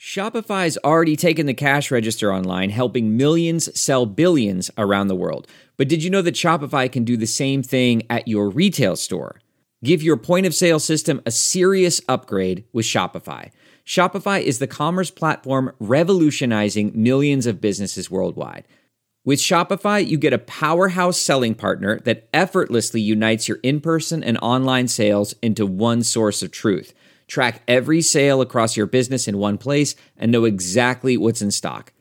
Shopify's already taken the cash register online, helping millions sell billions around the world. But did you know that Shopify can do the same thing at your retail store? Give your point of sale system a serious upgrade with Shopify. Shopify is the commerce platform revolutionizing millions of businesses worldwide. With Shopify, you get a powerhouse selling partner that effortlessly unites your in person and online sales into one source of truth. Track every sale across your business in one place and know exactly what's in stock.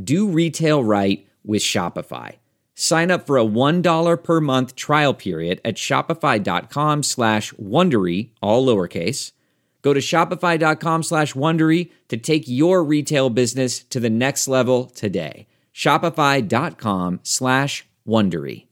Do retail right with Shopify. Sign up for a $1 per month trial period at shopify.com slash Wondery, all lowercase. Go to shopify.com slash Wondery to take your retail business to the next level today. Shopify.com slash Wondery.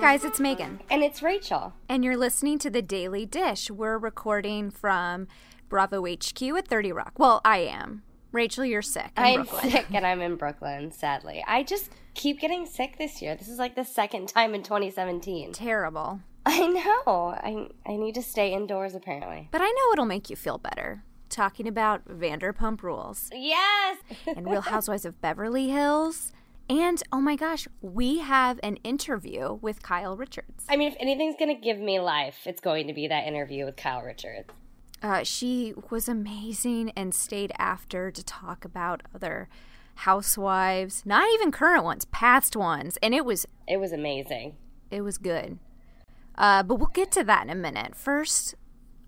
Guys, it's Megan. And it's Rachel. And you're listening to The Daily Dish. We're recording from Bravo HQ at 30 Rock. Well, I am. Rachel, you're sick. in I'm Brooklyn. sick and I'm in Brooklyn, sadly. I just keep getting sick this year. This is like the second time in 2017. Terrible. I know. I, I need to stay indoors, apparently. But I know it'll make you feel better. Talking about Vanderpump Rules Yes! and Real Housewives of Beverly Hills. And oh my gosh, we have an interview with Kyle Richards. I mean, if anything's going to give me life, it's going to be that interview with Kyle Richards. Uh, she was amazing and stayed after to talk about other housewives, not even current ones, past ones, and it was It was amazing. it was good. Uh, but we'll get to that in a minute. First,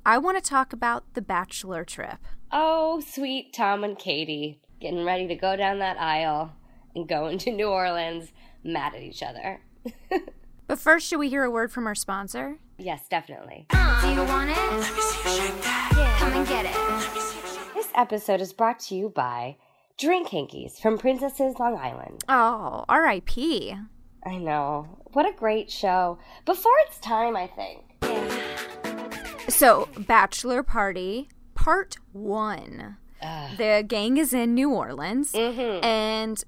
I want to talk about the bachelor trip. Oh, sweet Tom and Katie getting ready to go down that aisle and go into New Orleans mad at each other. But first, should we hear a word from our sponsor? yes, definitely. Do you want it? Let me see you shake that. Come and get it. This episode is brought to you by Drink Hankies from Princesses Long Island. Oh, R.I.P. I know. What a great show. Before its time, I think. So, bachelor party part one. The gang is in New Orleans, mm-hmm. and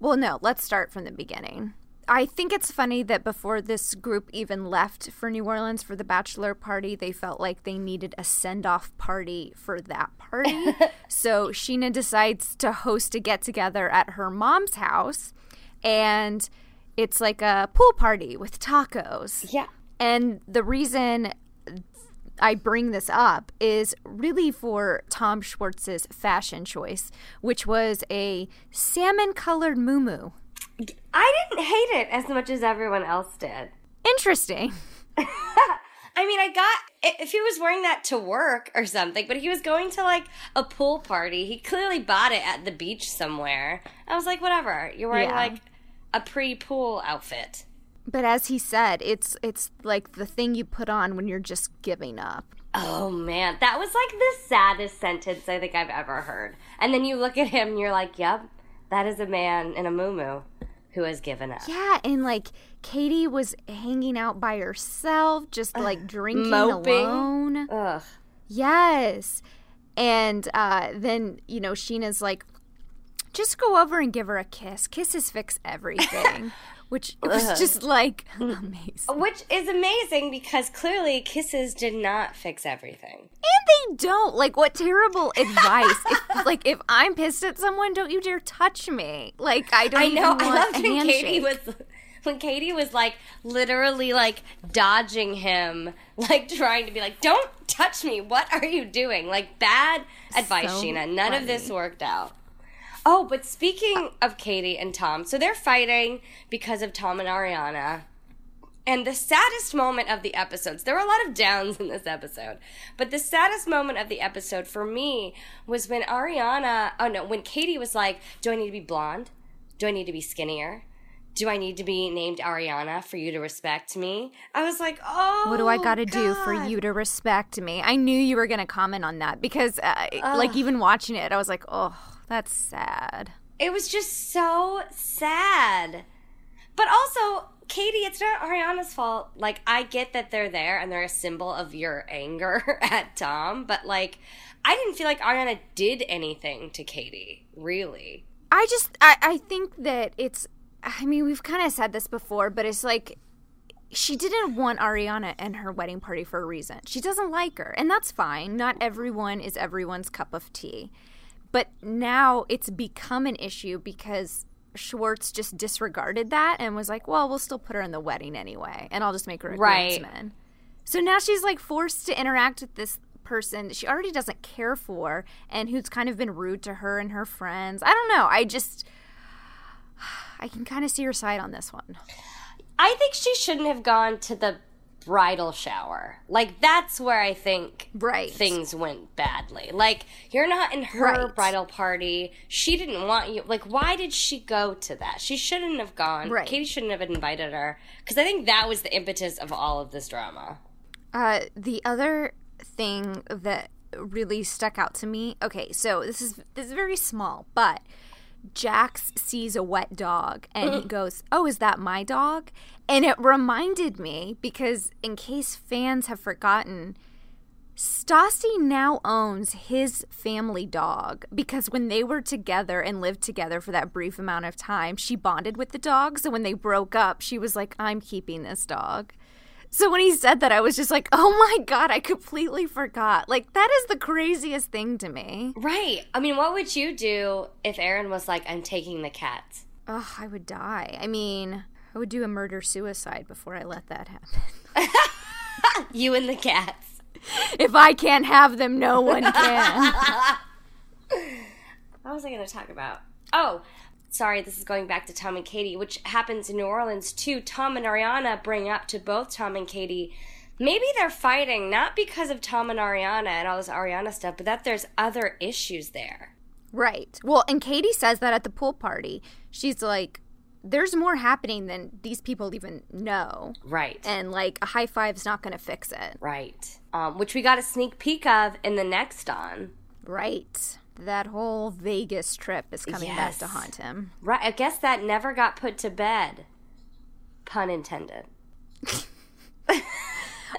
well, no, let's start from the beginning. I think it's funny that before this group even left for New Orleans for the bachelor party, they felt like they needed a send off party for that party. so Scheana decides to host a get together at her mom's house, and it's like a pool party with tacos. Yeah. And the reason I bring this up is really for Tom Schwartz's fashion choice, which was a salmon colored muumuu. I didn't hate it as much as everyone else did. Interesting. I mean, I got if he was wearing that to work or something, but he was going to like a pool party. He clearly bought it at the beach somewhere. I was like, whatever. You're wearing Yeah. like a pre-pool outfit. But as he said, it's it's like the thing you put on when you're just giving up. Oh man, that was like the saddest sentence I think I've ever heard. And then you look at him and you're like, "Yep, that is a man in a muumuu who has given up." Yeah, and like Katie was hanging out by herself, just like drinking moping. alone. Ugh. Yes. And uh, then, you know, Scheana's like, just go over and give her a kiss. Kisses fix everything. Which was just like amazing. Which is amazing because clearly kisses did not fix everything. And they don't. Like, what terrible advice. if, like, if I'm pissed at someone, don't you dare touch me. Like, I don't I know. I loved when Katie was when Katie was like literally like dodging him, like trying to be like, "Don't touch me! What are you doing?" Like bad advice, So Scheana. None of this worked out. Oh, but speaking of Katie and Tom, so they're fighting because of Tom and Ariana. And the saddest moment of the episodes, there were a lot of downs in this episode, but the saddest moment of the episode for me was when Ariana, oh no, when Katie was like, Do I need to be blonde? Do I need to be skinnier? Do I need to be named Ariana for you to respect me? I was like, Oh, What do I got to do for you to respect me? I knew you were going to comment on that because, uh, like, even watching it, I was like, oh, that's sad. It was just so sad. But also, Katie, it's not Ariana's fault. Like, I get that they're there and they're a symbol of your anger at Tom, but like, I didn't feel like Ariana did anything to Katie, really. I just, I, I think that it's, I mean, we've kind of said this before, but it's like, she didn't want Ariana and her wedding party for a reason. She doesn't like her, and that's fine. Not everyone is everyone's cup of tea. But now it's become an issue because Schwartz just disregarded that and was like, well, we'll still put her in the wedding anyway, and I'll just make her a Right. groomsman. So now she's like forced to interact with this person that she already doesn't care for and who's kind of been rude to her and her friends. I don't know. I just. I can kind of see her side on this one. I think she shouldn't have gone to the bridal shower. Like, that's where I think Right. things went badly. Like, you're not in her Right. bridal party. She didn't want you. Like, why did she go to that? She shouldn't have gone. Right. Katie shouldn't have invited her. Because I think that was the impetus of all of this drama. Uh, the other thing that really stuck out to me. Okay, so this is this is very small, but Jax sees a wet dog and he mm. goes, "Oh, is that my dog?" And it reminded me because in case fans have forgotten, Stassi now owns his family dog because when they were together and lived together for that brief amount of time, she bonded with the dog. So when they broke up, she was like, I'm keeping this dog. So when he said that, I was just like, oh my God, I completely forgot. Like, that is the craziest thing to me. Right. I mean, what would you do if Aaron was like, I'm taking the cats? Ugh, I would die. I mean, I would do a murder suicide before I let that happen. You and the cats. if I can't have them, no one can. What was I going to talk about? Oh, sorry, this is going back to Tom and Katie, which happens in New Orleans too. Tom and Ariana bring up to both Tom and Katie. Maybe they're fighting not because of Tom and Ariana and all this Ariana stuff, but that there's other issues there. Right. Well, and Katie says that at the pool party. She's like, there's more happening than these people even know. Right. And like, a high five's not going to fix it. right. Um, which we got a sneak peek of in the next on. Right. That whole Vegas trip is coming back to haunt him. Right. I guess that never got put to bed. Pun intended.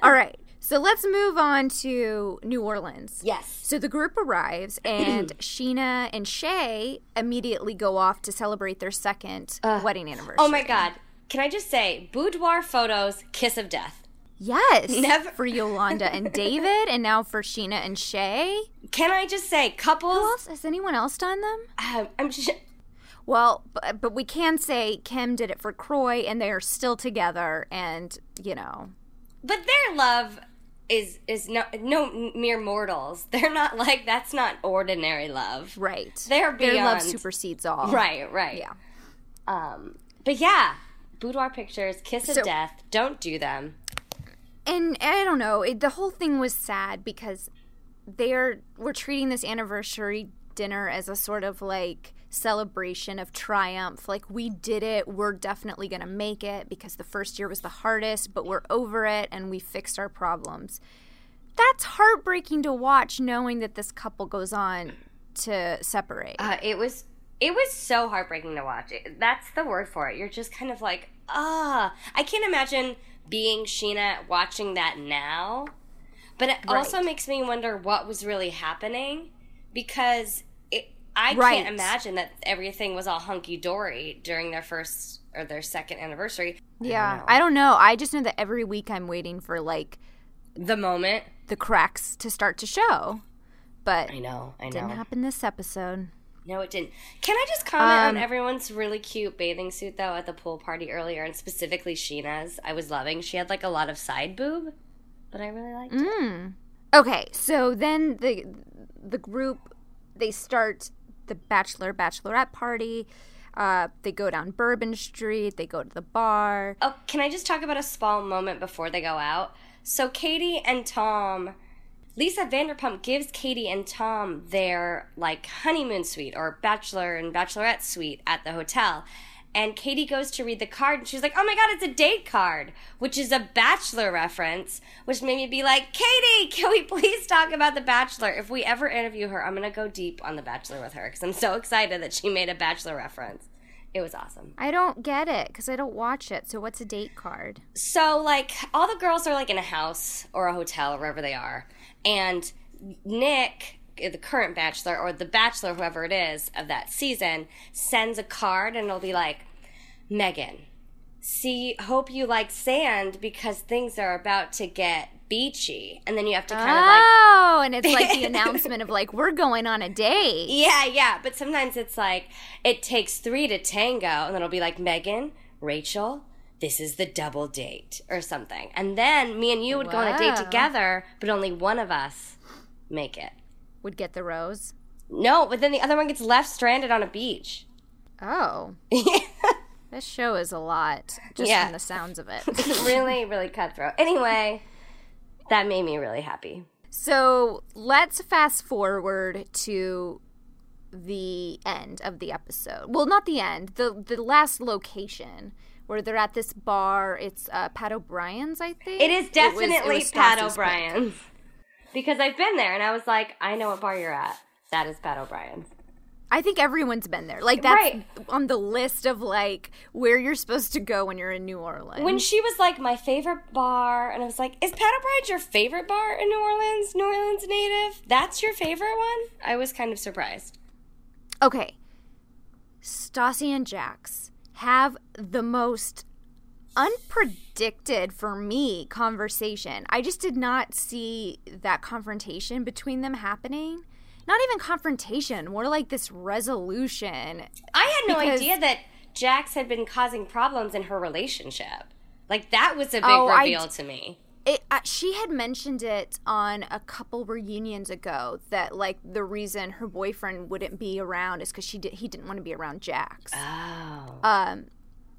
All right. So let's move on to New Orleans. Yes. So the group arrives, and Scheana and Shay immediately go off to celebrate their second wedding anniversary. Oh my God. Can I just say, boudoir photos, kiss of death. Yes. Never- For Yolanda and David, and now for Scheana and Shay. Can I just say, Who couples? else? Has anyone else done them? Um, I'm just, Well, but, but we can say Kim did it for Kroy, and they are still together, and, you know. but their love is is no no mere mortals. They're not like that's not ordinary love. Right. They're beyond. Their love supersedes all. Right, right. Yeah. Um, but yeah, boudoir pictures, kiss of So- death. Don't do them. And I don't know. It, the whole thing was sad because they're we're treating this anniversary dinner as a sort of like celebration of triumph. Like we did it. We're definitely going to make it because the first year was the hardest, but we're over it and we fixed our problems. That's heartbreaking to watch knowing that this couple goes on to separate. Uh, it was it was so heartbreaking to watch. That's the word for it. You're just kind of like, ah. I can't imagine being Scheana watching that now. But it also makes me wonder what was really happening because it, I Right. can't imagine that everything was all hunky dory during their first or their second anniversary. yeah. I don't know. I just know that every week I'm waiting for like The moment. the cracks to start to show. But I know. I know. didn't happen this episode. No, it didn't. Can I just comment Um, on everyone's really cute bathing suit though at the pool party earlier, and specifically Scheana's? I was loving. She had like a lot of side boob, but I really liked it. Mm. Okay, so then the the group they start the bachelor bachelorette party. Uh, they go down Bourbon Street. They go to the bar. Oh, can I just talk about a small moment before they go out? So Katie and Tom, Lisa Vanderpump gives Katie and Tom their like honeymoon suite or bachelor and bachelorette suite at the hotel. And Katie goes to read the card and she's like, oh my god, it's a date card, which is a bachelor reference, which made me be like, Katie, can we please talk about the bachelor? If we ever interview her, I'm gonna go deep on the bachelor with her because I'm so excited that she made a bachelor reference. It was awesome. I don't get it because I don't watch it. So what's a date card? So like all the girls are like in a house or a hotel or wherever they are, and Nick, the current bachelor or the bachelor, whoever it is of that season, sends a card and it'll be like, Megan, see, hope you like sand because things are about to get beachy, and then you have to kind of like. Oh, and it's like the announcement of like we're going on a date. Yeah, yeah, but sometimes it's like it takes three to tango, and then it'll be like Megan, Rachel, this is the double date or something, and then me and you would go on a date together, but only one of us make it. Would get the rose. No, but then the other one gets left stranded on a beach. Oh, this show is a lot just Yeah. from the sounds of it. It's really, really cutthroat. Anyway, that made me really happy. So let's fast forward to the end of the episode. Well, not the end. The the last location where they're at this bar. It's uh, Pat O'Brien's, I think. It is was- definitely was Pat Stassi's pick. O'Brien's. Because I've been there and I was like, I know what bar you're at. That is Pat O'Brien's. I think everyone's been there. Like that's Right. on the list of like where you're supposed to go when you're in New Orleans. When she was like my favorite bar, and I was like, "Is Pat O'Brien's your favorite bar in New Orleans? New Orleans native? That's your favorite one?" I was kind of surprised. Okay. Stassi and Jax have the most unpredicted for me conversation. I just did not see that confrontation between them happening. Not even confrontation, more like this resolution. I had no Because- idea that Jax had been causing problems in her relationship. Like that was a big Oh, reveal d- to me. It, uh, she had mentioned it on a couple reunions ago that like the reason her boyfriend wouldn't be around is because she did he didn't want to be around Jax. Oh. Um,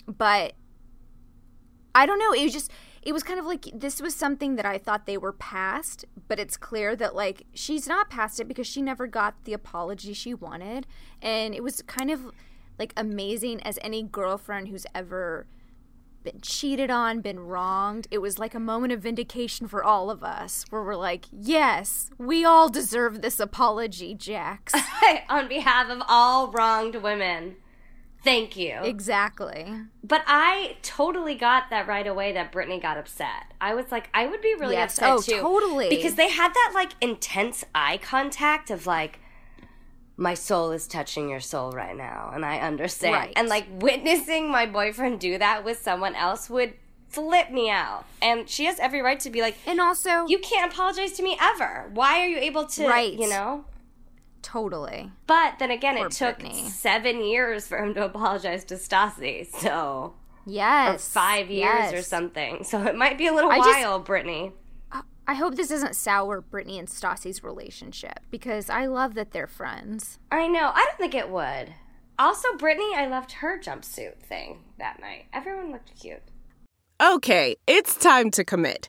but I don't know. It was just, it was kind of like this was something that I thought they were past, but it's clear that like she's not past it because she never got the apology she wanted. And it was kind of like amazing as any girlfriend who's ever been cheated on, been wronged. It was like a moment of vindication for all of us where we're like, yes, we all deserve this apology, Jax. On behalf of all wronged women, thank you. exactly. But I totally got that right away that Brittany got upset. I was like, I would be really Yes. upset Oh, too. totally. Because they had that like intense eye contact of like, my soul is touching your soul right now, and I understand. Right. And like witnessing my boyfriend do that with someone else would flip me out. And she has every right to be like, And also, you can't apologize to me ever. Why are you able to, Right. you know? Totally. But then again, Poor it took Brittany. seven years for him to apologize to Stassi. So or Yes. five years or something. So it might be a little I just- while, Brittany. I hope this doesn't sour Brittany and Stassi's relationship because I love that they're friends. I know. I don't think it would. Also, Brittany, I loved her jumpsuit thing that night. Everyone looked cute. Okay, it's time to commit.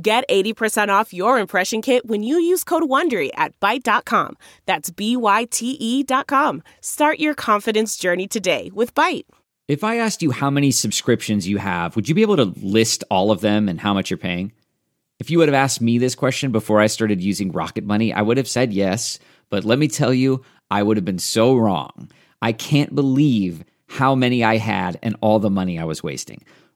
Get 80% off your impression kit when you use code WONDERY at Byte.com. That's B-Y-T-E dot com. Start your confidence journey today with Byte. If I asked you how many subscriptions you have, would you be able to list all of them and how much you're paying? If you would have asked me this question before I started using Rocket Money, I would have said yes. But let me tell you, I would have been so wrong. I can't believe how many I had and all the money I was wasting.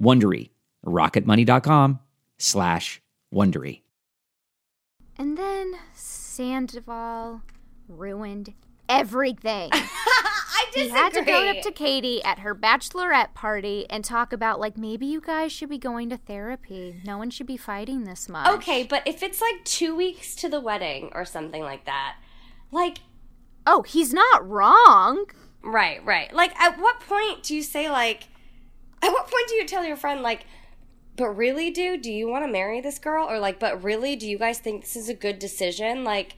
Wondery. rocketmoney.com slash Wondery. And then Sandoval ruined everything. I he had to go up to Katie at her bachelorette party and talk about like maybe you guys should be going to therapy. No one should be fighting this much. Okay, but if it's like two weeks to the wedding or something like that, like, Oh, he's not wrong. right, right. Like, at what point do you say, like, at what point do you tell your friend, like, but really, dude, do you want to marry this girl? Or, like, but really, do you guys think this is a good decision? Like,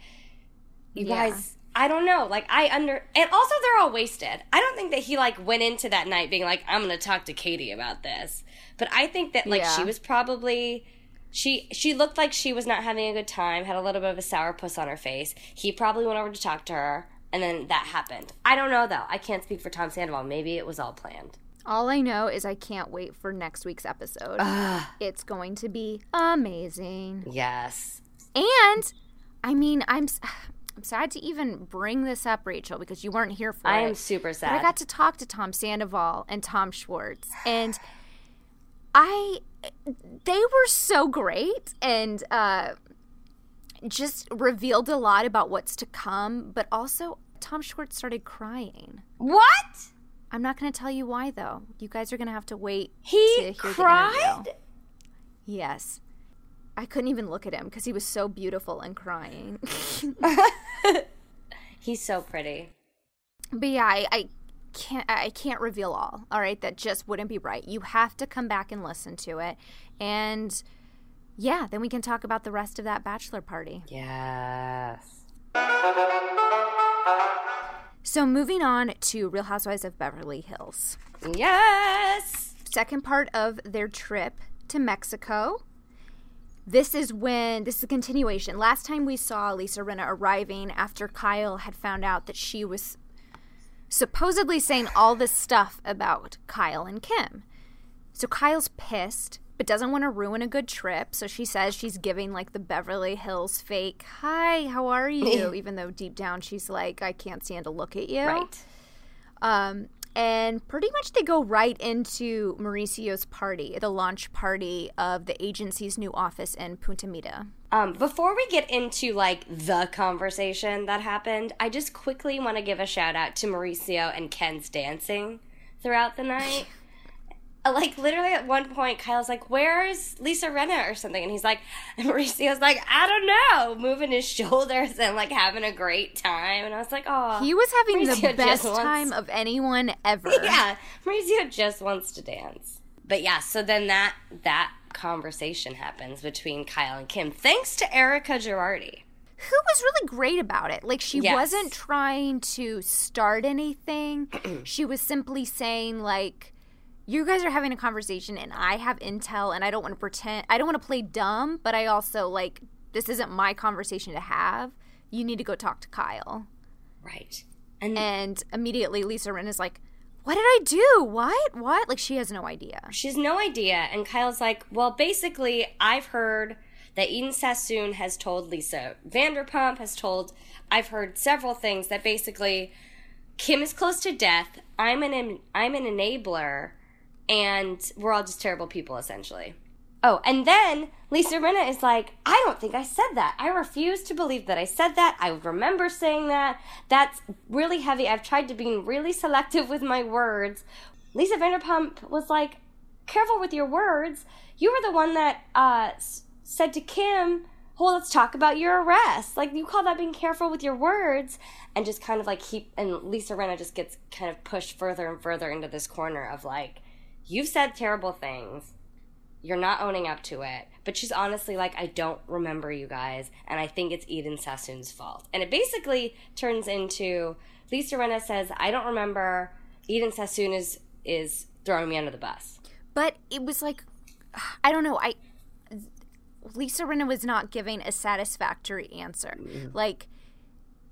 you Yeah. guys. I don't know. Like I under and also they're all wasted. I don't think that he like went into that night being like I'm going to talk to Katie about this. But I think that like she was probably she she looked like she was not having a good time, had a little bit of a sour puss on her face. He probably went over to talk to her and then that happened. I don't know though. I can't speak for Tom Sandoval. Maybe it was all planned. All I know is I can't wait for next week's episode. it's going to be amazing. Yes. And I mean, I'm I'm sad to even bring this up, Rachel, because you weren't here for I it. I am super But sad. I got to talk to Tom Sandoval and Tom Schwartz, and I they were so great and uh, just revealed a lot about what's to come. But also, Tom Schwartz started crying. what? I'm not going to tell you why, though. You guys are going to have to wait. to He hear cried? Yes. I couldn't even look at him because he was so beautiful and crying. He's so pretty. But yeah, I, I can't I can't reveal all. All right, that just wouldn't be right. You have to come back and listen to it, and yeah, then we can talk about the rest of that bachelor party. Yes. So moving on to Real Housewives of Beverly Hills. Yes. Second part of their trip to Mexico. This is when this is a continuation. Last time we saw Lisa Rinna arriving after Kyle had found out that she was supposedly saying all this stuff about Kyle and Kim. So Kyle's pissed, but doesn't want to ruin a good trip. So she says she's giving like the Beverly Hills fake, Hi, how are you? Even though deep down she's like, I can't stand to look at you. Right. Um, and pretty much they go right into Mauricio's party, the launch party of the agency's new office in Punta Mita. Um, before we get into like the conversation that happened, I just quickly want to give a shout out to Mauricio and Ken's dancing throughout the night. Uh, like literally at one point, Kyle's like, "Where's Lisa Rinna?" or something, and he's like, and Mauricio's like, "I don't know," moving his shoulders and like having a great time, and I was like, "Oh, He was having Mauricio the best wants- time of anyone ever. yeah, Mauricio just wants to dance. But yeah, so then that that conversation happens between Kyle and Kim, thanks to Erika Girardi. Who was really great about it. Like, she Yes. wasn't trying to start anything. she was simply saying, like, you guys are having a conversation and I have intel and I don't want to pretend, I don't want to play dumb, but I also, like, this isn't my conversation to have. You need to go talk to Kyle. Right. And And immediately Lisa Rin is like, What did I do? What? What? Like she has no idea. she's no idea. And Kyle's like, well, basically, I've heard that Eden Sassoon has told Lisa Vanderpump, has told, I've heard several things that basically Kim is close to death. I'm an I'm an enabler, and we're all just terrible people, essentially. Oh, and then Lisa Rinna is like, I don't think I said that. I refuse to believe that I said that. I remember saying that. That's really heavy. I've tried to be really selective with my words. Lisa Vanderpump was like, careful with your words. You were the one that uh, said to Kim, well, let's talk about your arrest. Like, you call that being careful with your words. And just kind of like keep, and Lisa Rinna just gets kind of pushed further and further into this corner of like, you've said terrible things you're not owning up to it. But she's honestly like, I don't remember you guys, and I think it's Eden Sassoon's fault. And it basically turns into Lisa Rinna says, I don't remember. Eden Sassoon is is throwing me under the bus. But it was like, I don't know. I Lisa Rinna was not giving a satisfactory answer. Like,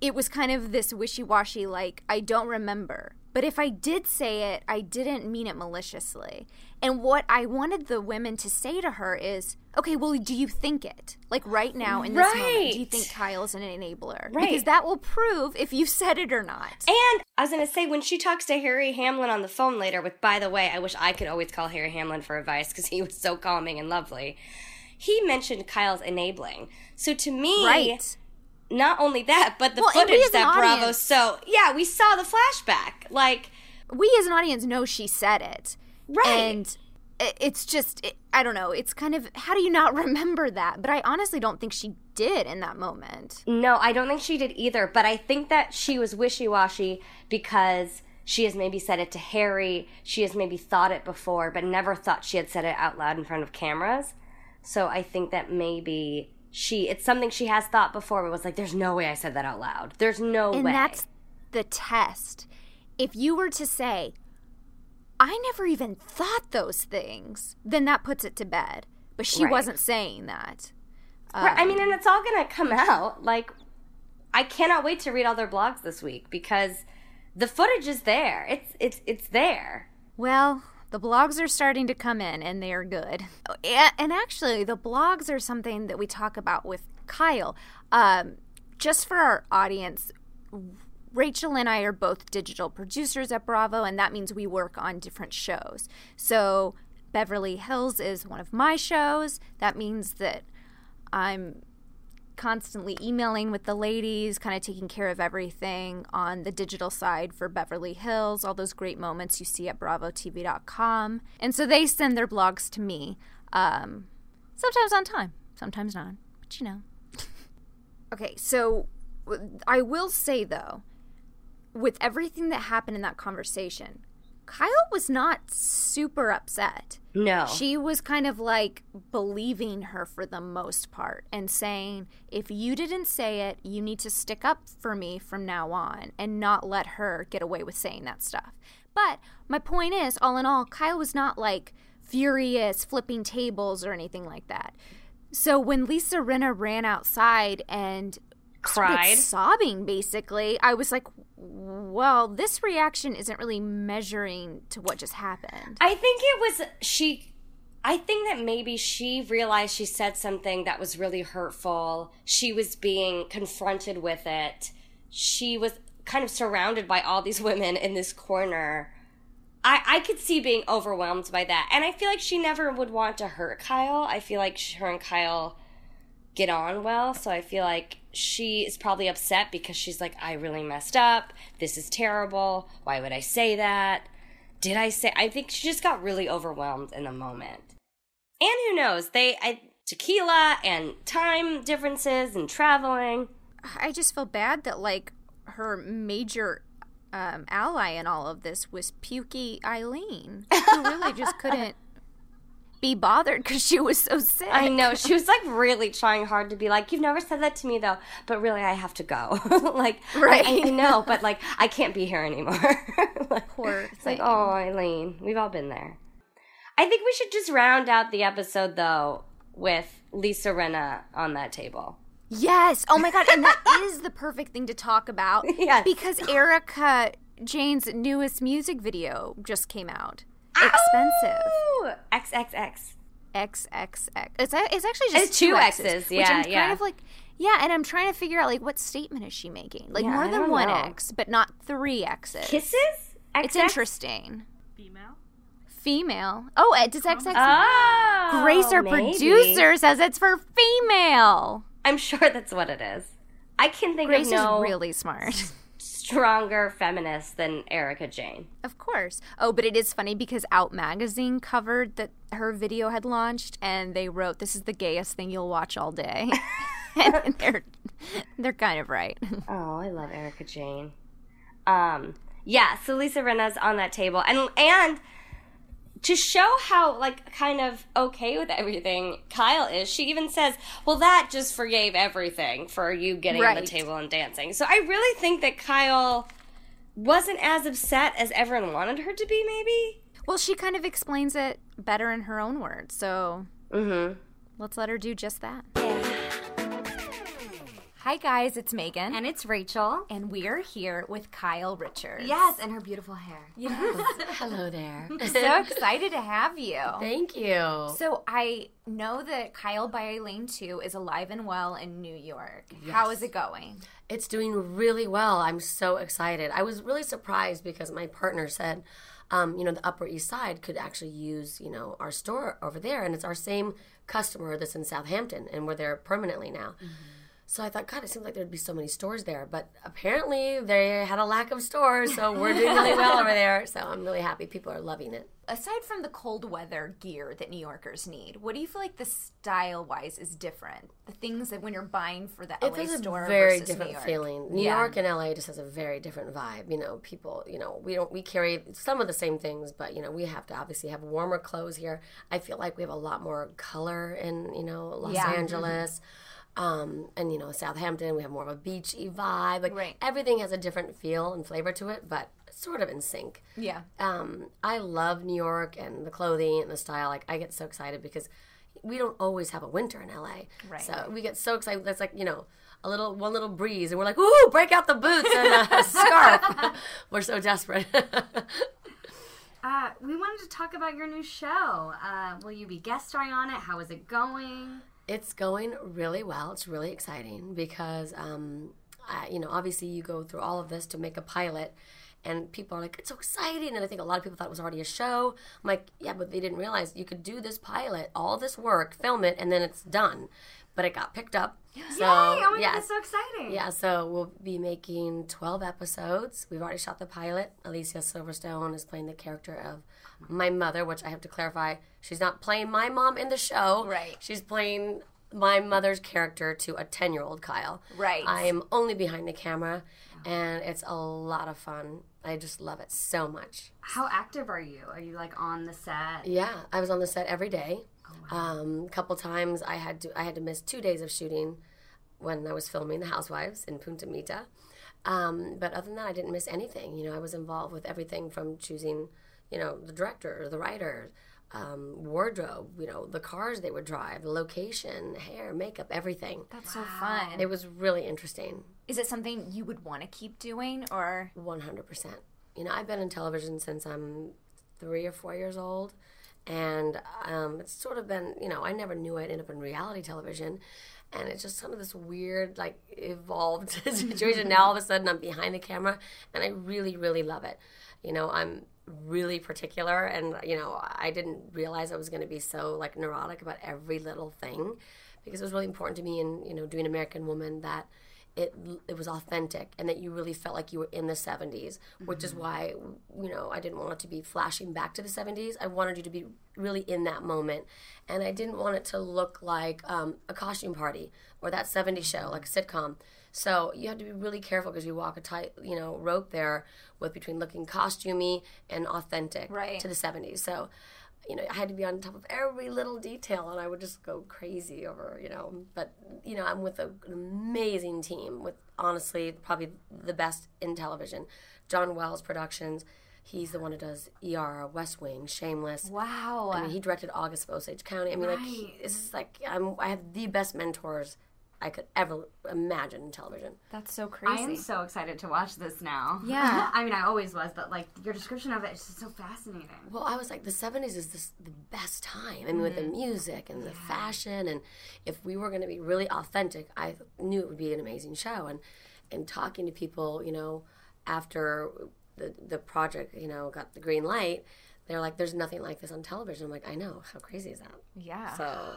it was kind of this wishy washy, like, I don't remember. But if I did say it, I didn't mean it maliciously. And what I wanted the women to say to her is, okay, well, do you think it? Like right now in this moment, do you Right. think Kyle's an enabler? Right. Because that will prove if you said it or not. And I was gonna say when she talks to Harry Hamlin on the phone later, with by the way, I wish I could always call Harry Hamlin for advice because he was so calming and lovely. He mentioned Kyle's enabling. So to me, right. Not only that, but the Well, footage that Bravo. So yeah, we saw the flashback. Like we as an audience know she said it. Right. And it's just, it, I don't know, it's kind of, how do you not remember that? But I honestly don't think she did in that moment. No, I don't think she did either, but I think that she was wishy washy because she has maybe said it to Harry. She has maybe thought it before, but never thought she had said it out loud in front of cameras. So I think that maybe she, it's something she has thought before, but was like, there's no way I said that out loud. There's no way And way. that's the test. If you were to say, I never even thought those things, then that puts it to bed. But she Right. wasn't saying that. Right, I mean, um, and it's all going to come out. Like, I cannot wait to read all their blogs this week because the footage is there. It's, it's, it's there. Well, the blogs are starting to come in and they are good. And actually, the blogs are something that we talk about with Kyle. Um, just for our audience, Rachel and I are both digital producers at Bravo, and that means we work on different shows. So, Beverly Hills is one of my shows. That means that I'm constantly emailing with the ladies, kind of taking care of everything on the digital side for Beverly Hills, all those great moments you see at bravotv.com. And so they send their blogs to me, um, sometimes on time, sometimes not, but you know. okay, so I will say though, with everything that happened in that conversation, Kyle was not super upset. No. She was kind of like believing her for the most part and saying, if you didn't say it, you need to stick up for me from now on and not let her get away with saying that stuff. But my point is, all in all, Kyle was not like furious, flipping tables or anything like that. So when Lisa Rinna ran outside and Cried. sobbing basically, I was like, well, this reaction isn't really measuring to what just happened. I think it was she. I think that maybe she realized she said something that was really hurtful. She was being confronted with it. She was kind of surrounded by all these women in this corner. I, I could see being overwhelmed by that. And I feel like she never would want to hurt Kyle. I feel like her and Kyle get on well. So I feel like she is probably upset because she's like, I really messed up. This is terrible. Why would I say that? Did I say? I think she just got really overwhelmed in the moment. And who knows? They, I, tequila and time differences and traveling. I just feel bad that like her major um, ally in all of this was pukey Eileen, who really just couldn't be bothered because she was so sick. I know. She was like really trying hard to be like, You've never said that to me though, but really I have to go. like, Right. I, I know, but like, I can't be here anymore. like, Poor It's like, oh, Eileen, we've all been there. I think we should just round out the episode though with Lisa Rinna on that table. Yes. Oh my god, and that is the perfect thing to talk about. Yes. Because Erika Jayne's newest music video just came out. Expensive. Ooh, XXX. XXX. It's it's actually just It's two X's, X's, which yeah, I'm kind yeah. of like yeah, and I'm trying to figure out like what statement is she making? Like Yeah, more I than one know. X, but not three X's. Kisses? It's interesting. Female. Female. Oh, it does XX. Oh, Grace, our maybe. producer, says it's for female. I'm sure that's what it is. I can think Grace of no is really smart. stronger feminist than Erika Jayne. Of course. Oh, but it is funny because Out Magazine covered that her video had launched and they wrote, This is the gayest thing you'll watch all day. and they're they're kind of right. Oh, I love Erika Jayne. Um, yeah, so Lisa Rinna's on that table, and and to show how like kind of okay with everything Kyle is, she even says, "Well, that just forgave everything for you getting on the table and dancing." So I really think that Kyle wasn't as upset as everyone wanted her to be, maybe? Well, she kind of explains it better in her own words, so Mm-hmm. let's let her do just that. Hi, guys, it's Megan. And it's Rachel. And we're here with Kyle Richards. Yes, and her beautiful hair. Yes. Hello there. So excited to have you. Thank you. So I know that Kyle by Alene Too is alive and well in New York. How is it going? It's doing really well. I'm so excited. I was really surprised because my partner said, um, you know, the Upper East Side could actually use, you know, our store over there, and it's our same customer that's in Southampton, and we're there permanently now. So I thought, God, it seems like there'd be so many stores there, but apparently they had a lack of stores, so we're doing really well over there. So I'm really happy. People are loving it. Aside from the cold weather gear that New Yorkers need, what do you feel like the style wise is different? The things that when you're buying for the It LA a store very versus different New York. feeling. New Yeah. York and LA just has a very different vibe. You know, people. You know, we don't we carry some of the same things, but you know, we have to obviously have warmer clothes here. I feel like we have a lot more color in you know Los Yeah. Angeles. Um, and you know Southampton, we have more of a beachy vibe. Like Right. everything has a different feel and flavor to it, but sort of in sync. Yeah. Um, I love New York and the clothing and the style. Like I get so excited because we don't always have a winter in LA. Right. So we get so excited. That's like you know a little one little breeze, and we're like, "Ooh, break out the boots and a scarf." we're so desperate. Uh, we wanted to talk about your new show. Uh, will you be guest starring on it? How is it going? It's going really well. It's really exciting because, um, I, you know, obviously you go through all of this to make a pilot, and people are like, "It's so exciting!" And I think a lot of people thought it was already a show. I'm like, "Yeah, but they didn't realize you could do this pilot, all this work, film it, and then it's done." But it got picked up. So, Yay! Oh my yes. god, that's so exciting. Yeah, so we'll be making 12 episodes. We've already shot the pilot. Alicia Silverstone is playing the character of my mother, which I have to clarify, she's not playing my mom in the show. Right. She's playing my mother's character to a 10 year old Kyle. Right. I am only behind the camera, and it's a lot of fun. I just love it so much. How active are you? Are you like on the set? Yeah, I was on the set every day. Um, a couple times I had to I had to miss two days of shooting when I was filming The Housewives in Punta Mita. Um, but other than that, I didn't miss anything. You know, I was involved with everything from choosing, you know, the director, the writer, um, wardrobe, you know, the cars they would drive, the location, hair, makeup, everything. That's so fun. It was really interesting. Is it something you would want to keep doing or 100%. You know, I've been in television since I'm three or four years old. And um, it's sort of been, you know, I never knew I'd end up in reality television. And it's just some of this weird, like, evolved situation. now all of a sudden I'm behind the camera and I really, really love it. You know, I'm really particular and, you know, I didn't realize I was going to be so, like, neurotic about every little thing because it was really important to me in, you know, doing American Woman that it it was authentic and that you really felt like you were in the 70s which is why you know I didn't want it to be flashing back to the 70s I wanted you to be really in that moment. And I didn't want it to look like um, a costume party or that 70s show like a sitcom so you have to be really careful because you walk a tight you know rope there with between looking costumey and authentic Right. to the 70s so you know, I had to be on top of every little detail, and I would just go crazy over, you know. But you know, I'm with a, an amazing team, with honestly probably the best in television. John Wells Productions, he's the one who does ER, West Wing, Shameless. wow? I mean, he directed August of Osage County. I mean, like, he, this is like I'm, I have the best mentors I could ever imagine in television. That's so crazy. I am so excited to watch this now. Yeah. I mean, I always was, but like your description of it is just so fascinating. Well, I was like, the 70s is this, the best time. I mean, with the mm-hmm. music and the fashion. And if we were going to be really authentic, I knew it would be an amazing show. And, and talking to people, you know, after the, the project, you know, got the green light, they're like, there's nothing like this on television. I'm like, I know. How crazy is that? yeah. So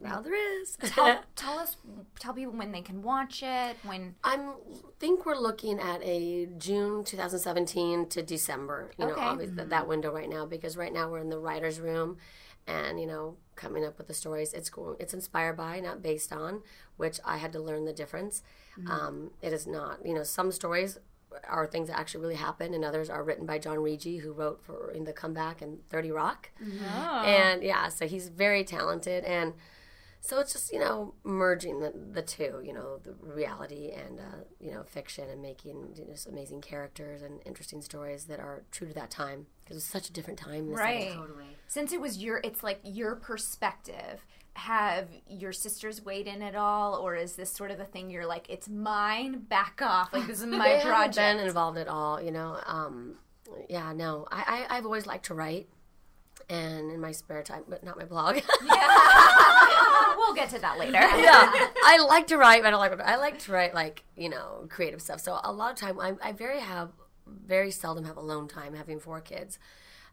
now there is. tell, tell us, tell people when they can watch it. When I'm think we're looking at a June 2017 to December. You Okay. know, obviously that, that window right now because right now we're in the writers' room, and you know, coming up with the stories. It's going. It's inspired by, not based on, which I had to learn the difference. Mm. Um, it is not. You know, some stories are things that actually really happen, and others are written by John Riggi, who wrote for in the comeback and 30 Rock. Mm-hmm. Oh. And yeah, so he's very talented and so it's just you know merging the, the two you know the reality and uh, you know fiction and making you know, just amazing characters and interesting stories that are true to that time because it's such a different time in the Right. 70s. Since it was your, it's like your perspective. Have your sisters weighed in at all, or is this sort of a thing you're like, it's mine, back off, like this is my they haven't project? been involved at all you know um, yeah no I, I I've always liked to write and in my spare time but not my blog we'll get to that later. yeah, I like to write, but I don't like. I like to write like you know creative stuff. So a lot of time, I, I very have very seldom have alone time, having four kids.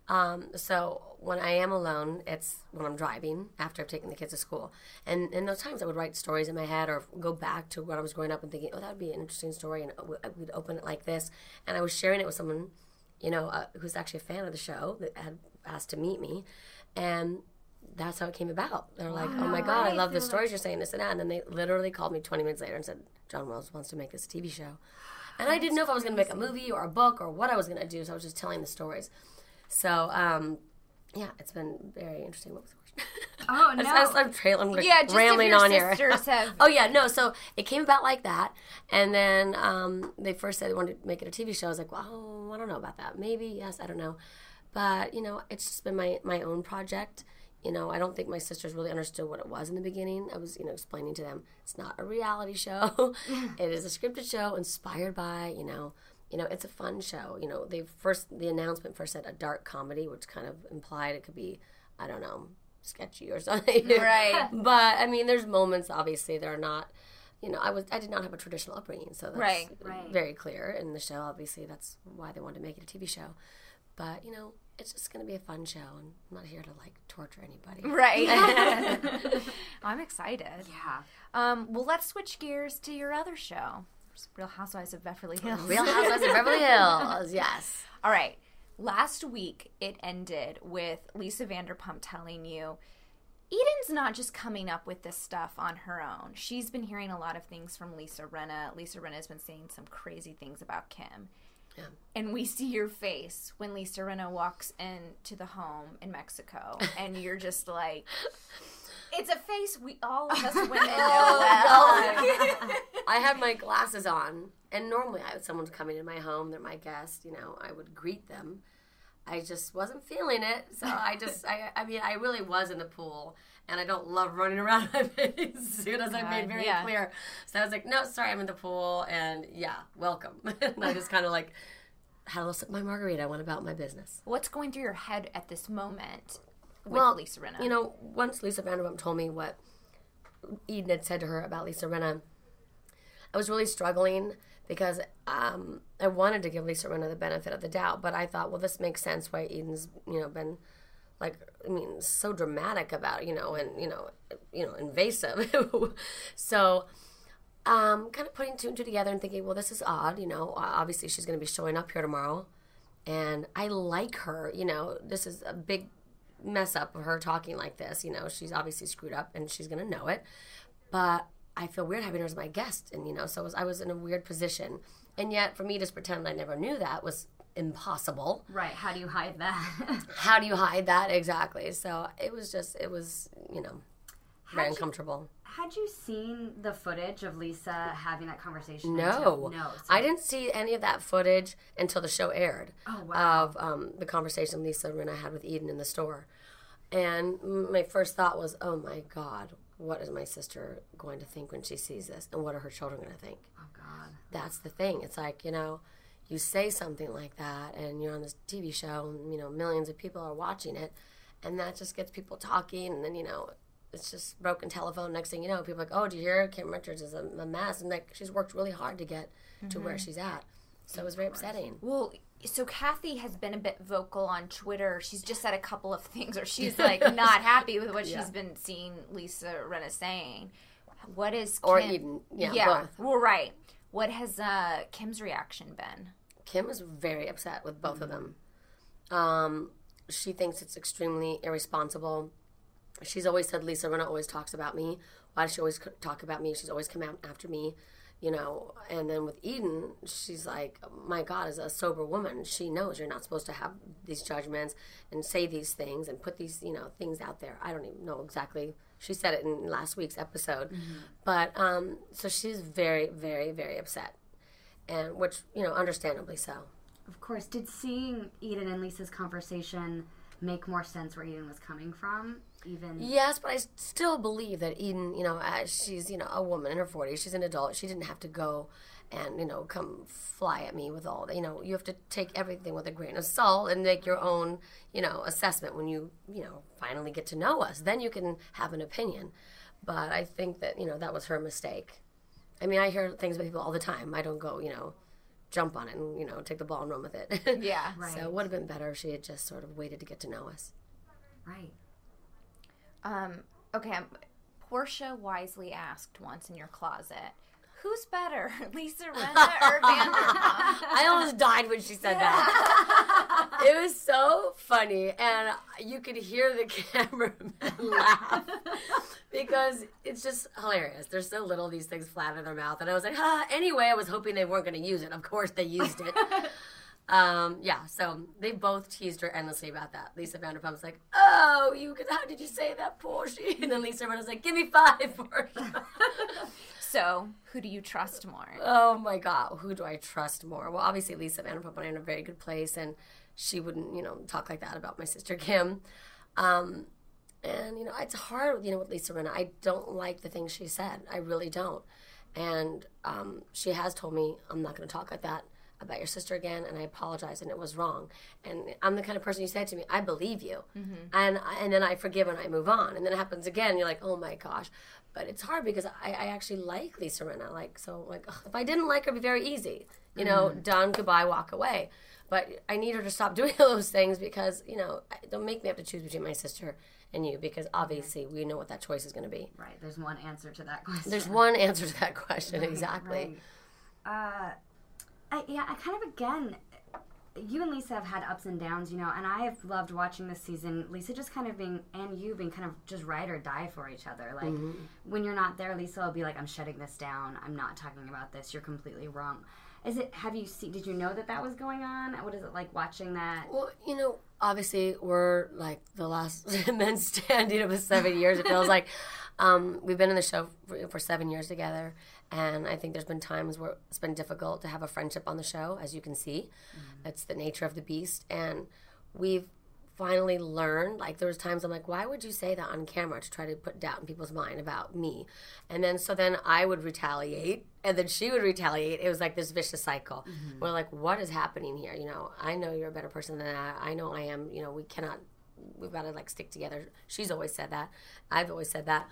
Um, so when I am alone, it's when I'm driving after I've taken the kids to school, and in those times I would write stories in my head or go back to when I was growing up and thinking, oh, that would be an interesting story, and I would open it like this, and I was sharing it with someone, you know, uh, who's actually a fan of the show that had asked to meet me, and that's how it came about. They're like, "Oh my god, I love the stories you're saying this and that." And then they literally called me 20 minutes later and said, "John Wells wants to make this TV show," and I didn't know if I was going to make a movie or a book or what I was going to do. So I was just telling the stories. So um, yeah, it's been very interesting. What was the question? Oh I no. I'm, trail, I'm Yeah, just rambling on here. have- oh yeah, no. So it came about like that, and then um, they first said they wanted to make it a TV show. I was like, well, I don't know about that. Maybe yes, I don't know. But you know, it's just been my my own project. You know, I don't think my sisters really understood what it was in the beginning. I was, you know, explaining to them it's not a reality show. it is a scripted show inspired by, you know, you know, it's a fun show. You know, they first the announcement first said a dark comedy, which kind of implied it could be, I don't know, sketchy or something. Right. but I mean, there's moments obviously that are not. You know, I was I did not have a traditional upbringing, so that's Right, right. very clear in the show. Obviously, that's why they wanted to make it a TV show. But you know, it's just going to be a fun show, and I'm not here to like torture anybody. Right. I'm excited. yeah. Um, well, let's switch gears to your other show, Real Housewives of Beverly Hills. Real Housewives of Beverly Hills, yes. All right. Last week it ended with Lisa Vanderpump telling you Eden's not just coming up with this stuff on her own. She's been hearing a lot of things from Lisa Rinna. Lisa Rinna has been saying some crazy things about Kim. And we see your face when Lisa Rinna walks into the home in Mexico, and you're just like, it's a face we all of us women know oh, well. I had my glasses on, and normally, I, someone's coming in my home, they're my guest. You know, I would greet them. I just wasn't feeling it, so I just, I, I mean, I really was in the pool, and I don't love running around my face. As soon as I made very yeah. clear, so I was like, no, sorry, I'm in the pool, and yeah, welcome. and I just kind of like had a little sip of my margarita. I went about my business. What's going through your head at this moment with well, Lisa Rinna? You know, once Lisa Vanderpump told me what Eden had said to her about Lisa Rinna, I was really struggling because um, I wanted to give Lisa Rinna the benefit of the doubt, but I thought, well, this makes sense why Eden's, you know, been like, I mean, so dramatic about, you know, and you know, you know, invasive. so, um, kind of putting two and two together and thinking, well, this is odd, you know. Obviously, she's going to be showing up here tomorrow, and I like her. You know, this is a big mess up of her talking like this. You know, she's obviously screwed up, and she's going to know it. But I feel weird having her as my guest, and you know, so was, I was in a weird position. And yet, for me to just pretend I never knew that was impossible. Right. How do you hide that? How do you hide that exactly? So it was just, it was, you know, very you- uncomfortable. Had you seen the footage of Lisa having that conversation? No, until- no. so- I didn't see any of that footage until the show aired. Oh, wow. Of um, the conversation Lisa and I had with Eden in the store, and my first thought was, "Oh my God, what is my sister going to think when she sees this, and what are her children going to think?" Oh God. That's the thing. It's like you know, you say something like that, and you're on this TV show, and you know, millions of people are watching it, and that just gets people talking, and then you know. It's just broken telephone. Next thing you know, people are like, "Oh, do you hear? Kim Richards is a, a mess," and like she's worked really hard to get to where mm-hmm. she's at. So it was very upsetting. Well, so Kathy has been a bit vocal on Twitter. She's just said a couple of things where she's like not happy with what she's been seeing Lisa Rinna saying. What is Or Kim- Eden. Yeah, yeah, both. well, right. What has uh, Kim's reaction been? Kim is very upset with both of them. Um, she thinks it's extremely irresponsible. She's always said Lisa Rinna always talks about me. Why does she always talk about me? She's always come out after me, you know. And then with Eden, she's like, my God, as a sober woman, she knows you're not supposed to have these judgments and say these things and put these, you know, things out there. I don't even know exactly She said it in last week's episode. But um, so she's very, very, very upset, and which you know, understandably so. Of course. Did seeing Eden and Lisa's conversation make more sense where Eden was coming from? Even Yes, but I still believe that Eden, you know, as she's you know a woman in her forties, she's an adult. She didn't have to go and you know come fly at me with all that. You know, you have to take everything with a grain of salt and make your own you know assessment when you you know finally get to know us. Then you can have an opinion. But I think that you know that was her mistake. I mean, I hear things about people all the time. I don't go, you know, jump on it and you know take the ball and run with it. Yeah. So it would have been better if she had just sort of waited to get to know us. right. Um, okay, um, Portia wisely asked once in your closet, who's better, Lisa Rinna or Vanderpump? I almost died when she said that. it was so funny, and you could hear the cameraman laugh because it's just hilarious. There's so little these things flat in their mouth, and I was like, ah. Anyway, I was hoping they weren't going to use it. Of course, they used it. Um, yeah, so they both teased her endlessly about that. Lisa Vanderpump's like, "Oh, you could, how did you say that, Portia?" And then Lisa was like, "Give me five, Portia." so, who do you trust more? Oh my God, who do I trust more? Well, obviously Lisa Vanderpump are in a very good place, and she wouldn't, you know, talk like that about my sister Kim. Um, and you know, it's hard, you know, with Lisa Rinna. I don't like the things she said. I really don't. And um, she has told me I'm not going to talk like that about your sister again, and I apologize, and it was wrong. And I'm the kind of person you said to me, I believe you, and and then I forgive and I move on, and then it happens again. You're like, oh my gosh, but it's hard because I, I actually like Lisa Rinna. Like so, like ugh, if I didn't like her, it'd be very easy, you know, done, goodbye, walk away. But I need her to stop doing those things because you know, don't make me have to choose between my sister and you because obviously we know what that choice is going to be. Right. There's one answer to that question. There's one answer to that question exactly. Right. Uh, I, yeah, I kind of again, you and Lisa have had ups and downs, you know, and I have loved watching this season. Lisa just kind of being, and you being kind of just ride or die for each other. Like when you're not there, Lisa will be like, "I'm shutting this down. I'm not talking about this. You're completely wrong." Is it? Have you seen? Did you know that that was going on? What is it like watching that? Well, you know, obviously we're like the last men standing of the seven years. It feels like um, we've been in the show for, for seven years together, and I think there's been times where it's been difficult to have a friendship on the show, as you can see. Mm-hmm. It's the nature of the beast, and we've finally learned like there was times i'm like why would you say that on camera to try to put doubt in people's mind about me? And then so then i would retaliate and then she would retaliate. It was like this vicious cycle. Mm-hmm. We're like what is happening here? You know i know you're a better person than that. I know i am. You know we cannot we've got to like stick together. She's always said that. I've always said that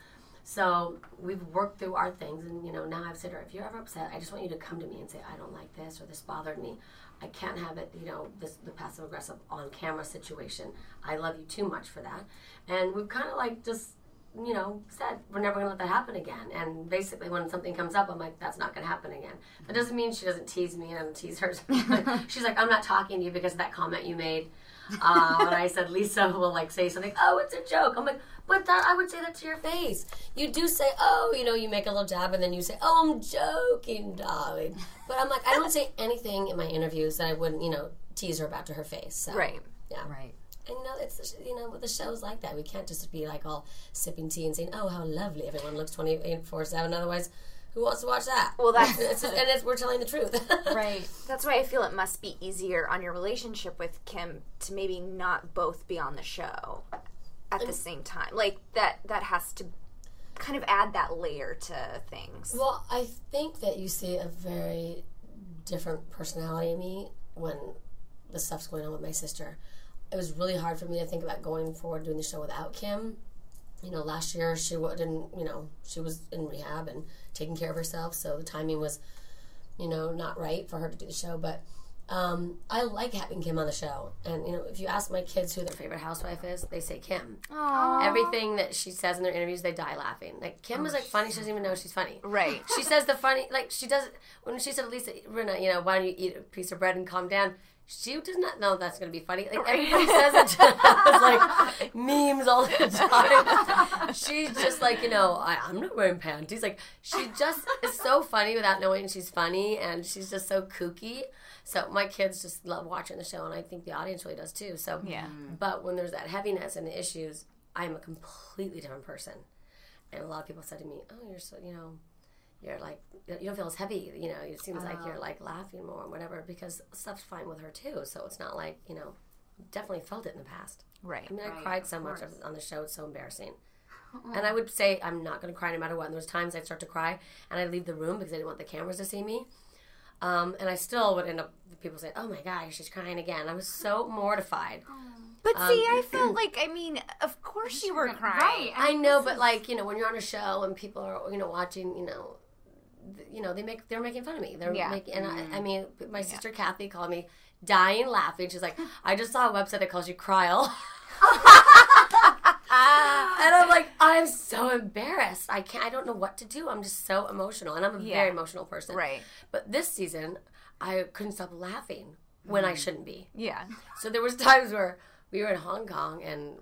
so we've worked through our things, and you know now I've said to her, if you're ever upset, I just want you to come to me and say, I don't like this or this bothered me. I can't have it, you know, this the passive aggressive on camera situation. I love you too much for that, and we've kind of like just you know said we're never gonna let that happen again. And basically, when something comes up, I'm like, that's not gonna happen again. That doesn't mean she doesn't tease me and I don't tease her. She's like, I'm not talking to you because of that comment you made. Uh, and I said, Lisa will like say something, oh, it's a joke. I'm like, but that I would say that to your face. You do say, oh, you know, you make a little jab and then you say, oh, I'm joking, darling. But I'm like, I don't say anything in my interviews that I wouldn't, you know, tease her about to her face. So, Right. Yeah. Right. And you know, it's you know, the show's like that. We can't just be like all sipping tea and saying, "Oh, how lovely everyone looks 24 seven. Otherwise, who wants to watch that? Well, that's- it's just, and it's, we're telling the truth. Right. That's why I feel it must be easier on your relationship with Kim to maybe not both be on the show at the same time. Like that that has to kind of add that layer to things. Well, I think that you see a very different personality in me when the stuff's going on with my sister. It was really hard for me to think about going forward doing the show without Kim. You know, last year she didn't, you know, she was in rehab and taking care of herself, so the timing was, you know, not right for her to do the show. But um, I like having Kim on the show. And, you know, if you ask my kids who their favorite housewife is, they say Kim. Everything that she says in their interviews, they die laughing. Like, Kim is like funny, she doesn't even know she's funny. Right. She says the funny, like she does when she said Lisa Rinna, you know, why don't you eat a piece of bread and calm down? She does not know that's going to be funny. Like everybody says it to us, like memes all the time. She's just like, you know, I, I'm not wearing panties. Like she just is so funny without knowing she's funny, and she's just so kooky. So my kids just love watching the show, and I think the audience really does too. So Yeah. but when there's that heaviness and the issues, I'm a completely different person. and a lot of people said to me, "Oh, you're so you know." You're like you don't feel as heavy, you know. It seems like you're oh. like laughing more, and whatever, because stuff's fine with her too. So it's not like you know. Definitely felt it in the past. Right. I mean, I cried so much on the show; it's so embarrassing. And I would say I'm not going to cry no matter what. And there's times I'd start to cry and I'd leave the room because I didn't want the cameras to see me. Um, and I still would end up people say, "Oh my gosh, she's crying again." I was so mortified. But Um, see, I felt like I mean, of course you were crying. I know, but like you know, when you're on a show and people are you know watching, you know, you know they make they're making fun of me. They're Yeah. making, and I, I mean, my sister Kathy called me dying laughing. She's like, "I just saw a website that calls you Kryl." and I'm like, I'm so embarrassed. I can't. I don't know what to do. I'm just so emotional, and I'm a Yeah. very emotional person. Right. But this season, I couldn't stop laughing when I mm. shouldn't be. Yeah. So there was times where we were in Hong Kong and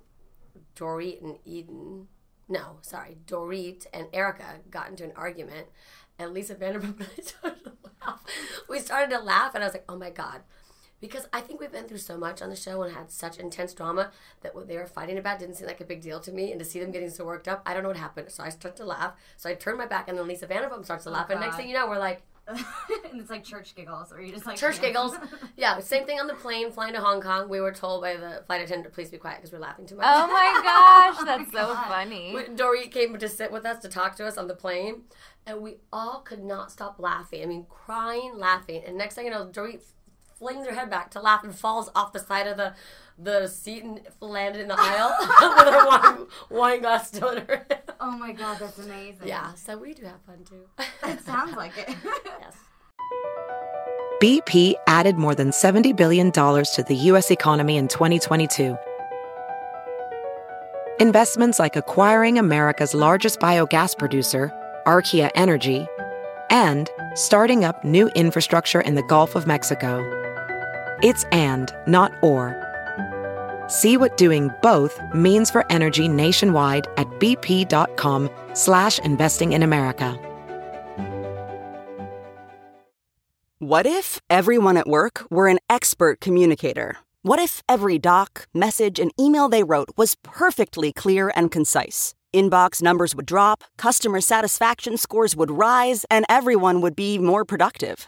Dorit and Eden, no, sorry, Dorit and Erika got into an argument, and Lisa Vanderpump and I started to laugh. We started to laugh, and I was like, oh my god. Because I think we've been through so much on the show and had such intense drama that what they were fighting about didn't seem like a big deal to me. And to see them getting so worked up, I don't know what happened. So I start to laugh. So I turn my back, and then Lisa Vanderpump starts to oh, laugh. And next thing you know, we're like, and it's like church giggles, or you just like church giggles. Yeah, same thing on the plane flying to Hong Kong. We were told by the flight attendant, please be quiet because we're laughing too much. Oh my gosh, that's oh so funny. We- Dorit came to sit with us to talk to us on the plane, and we all could not stop laughing. I mean, crying, laughing. And next thing you know, Dorit flings her head back to laugh and falls off the side of the the seat and landed in the aisle with her wine, wine glass still in her hand. Oh my god, that's amazing. Yeah, so we do have fun too. it sounds like it. yes. BP added more than $70 billion to the U.S. economy in 2022. Investments like acquiring America's largest biogas producer, Archaea Energy, and starting up new infrastructure in the Gulf of Mexico. It's and, not or. See what doing both means for energy nationwide at bp.com slash investing in America. What if everyone at work were an expert communicator? What if every doc, message, and email they wrote was perfectly clear and concise? Inbox numbers would drop, customer satisfaction scores would rise, and everyone would be more productive.